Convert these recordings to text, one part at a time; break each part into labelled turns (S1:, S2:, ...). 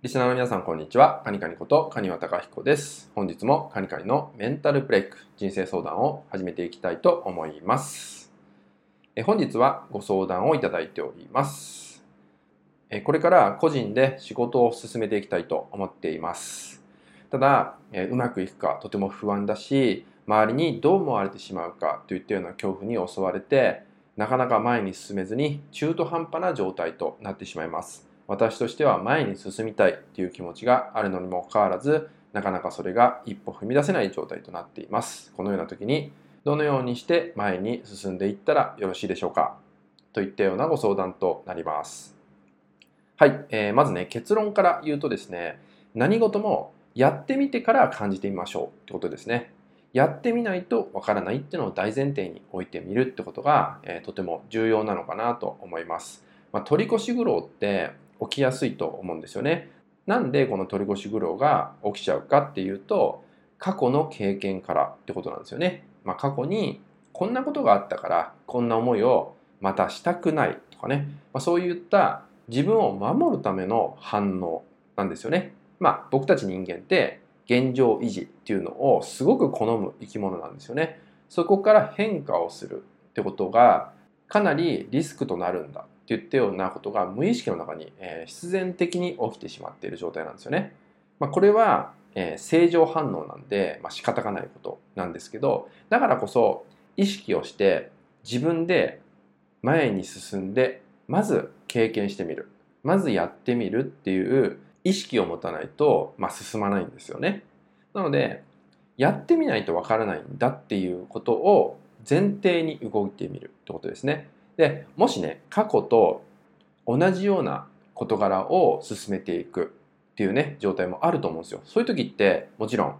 S1: リスナーの皆さん、こんにちは。カニカニこと、カニワタカヒコです。本日もカニカニのメンタルブレイク、人生相談を始めていきたいと思います。え本日はご相談をいただいております。えこれから個人で仕事を進めていきたいと思っています。ただ、えうまくいくかとても不安だし、周りにどう思われてしまうかといったような恐怖に襲われて、なかなか前に進めずに中途半端な状態となってしまいます。私としては前に進みたいっていう気持ちがあるのにもかかわらず、なかなかそれが一歩踏み出せない状態となっています。このような時に、どのようにして前に進んでいったらよろしいでしょうか？といったようなご相談となります。はい、えーまずね、結論から言うとですね、何事もやってみてから感じてみましょうってことですね。やってみないとわからないっていうのを大前提に置いてみるってことが、えーとても重要なのかなと思います。まあ、取り越し苦労って起きやすいと思うんですよね。なんでこの取り越し苦労が起きちゃうかっていうと過去の経験からってことなんですよね。まあ、過去にこんなことがあったからこんな思いをまたしたくないとかね、まあ、そういった自分を守るための反応なんですよね。まあ僕たち人間って現状維持っていうのをすごく好む生き物なんですよね。そこから変化をするってことがかなりリスクとなるんだって言ったようなことが無意識の中に、え必然的に起きてしまっている状態なんですよね。まあ、これは、え正常反応なんで、まあ、仕方がないことなんですけどだからこそ意識をして自分で前に進んでまず経験してみるまずやってみるっていう意識を持たないと、まあ、進まないんですよね。なのでやってみないとわからないんだっていうことを前提に動いてみるってことですね。でもしね過去と同じような事柄を進めていくっていうね状態もあると思うんですよ。そういう時ってもちろん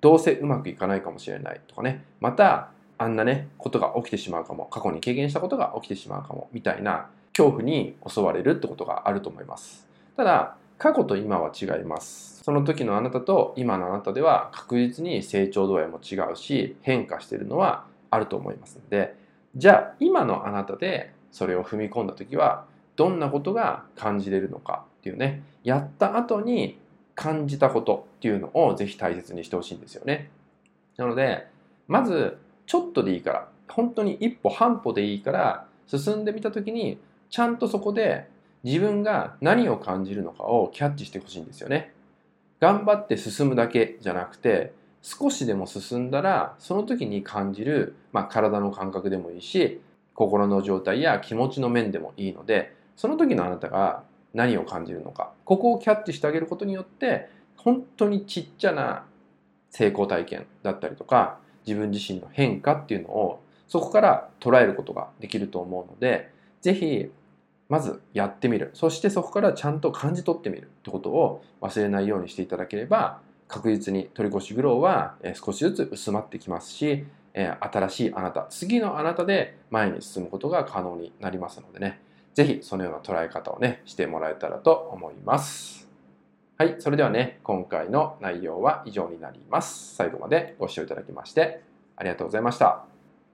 S1: どうせうまくいかないかもしれないとかねまたあんなねことが起きてしまうかも過去に経験したことが起きてしまうかもみたいな恐怖に襲われるってことがあると思います。ただ過去と今は違います。その時のあなたと今のあなたでは確実に成長度合いも違うし変化しているのはあると思いますのでじゃあ今のあなたでそれを踏み込んだ時はどんなことが感じれるのかっていうねやった後に感じたことっていうのをぜひ大切にしてほしいんですよね。なのでまずちょっとでいいから本当に一歩半歩でいいから進んでみた時にちゃんとそこで自分が何を感じるのかをキャッチしてほしいんですよね。頑張って進むだけじゃなくて少しでも進んだらその時に感じる、まあ、体の感覚でもいいし心の状態や気持ちの面でもいいのでその時のあなたが何を感じるのかここをキャッチしてあげることによって本当にちっちゃな成功体験だったりとか自分自身の変化っていうのをそこから捉えることができると思うのでぜひまずやってみる。そしてそこからちゃんと感じ取ってみるってことを忘れないようにしていただければ確実に取り越し苦労は少しずつ薄まってきますし新しいあなた次のあなたで前に進むことが可能になりますのでね。是非そのような捉え方をねしてもらえたらと思います。はいそれではね今回の内容は以上になります。最後までご視聴いただきましてありがとうございました。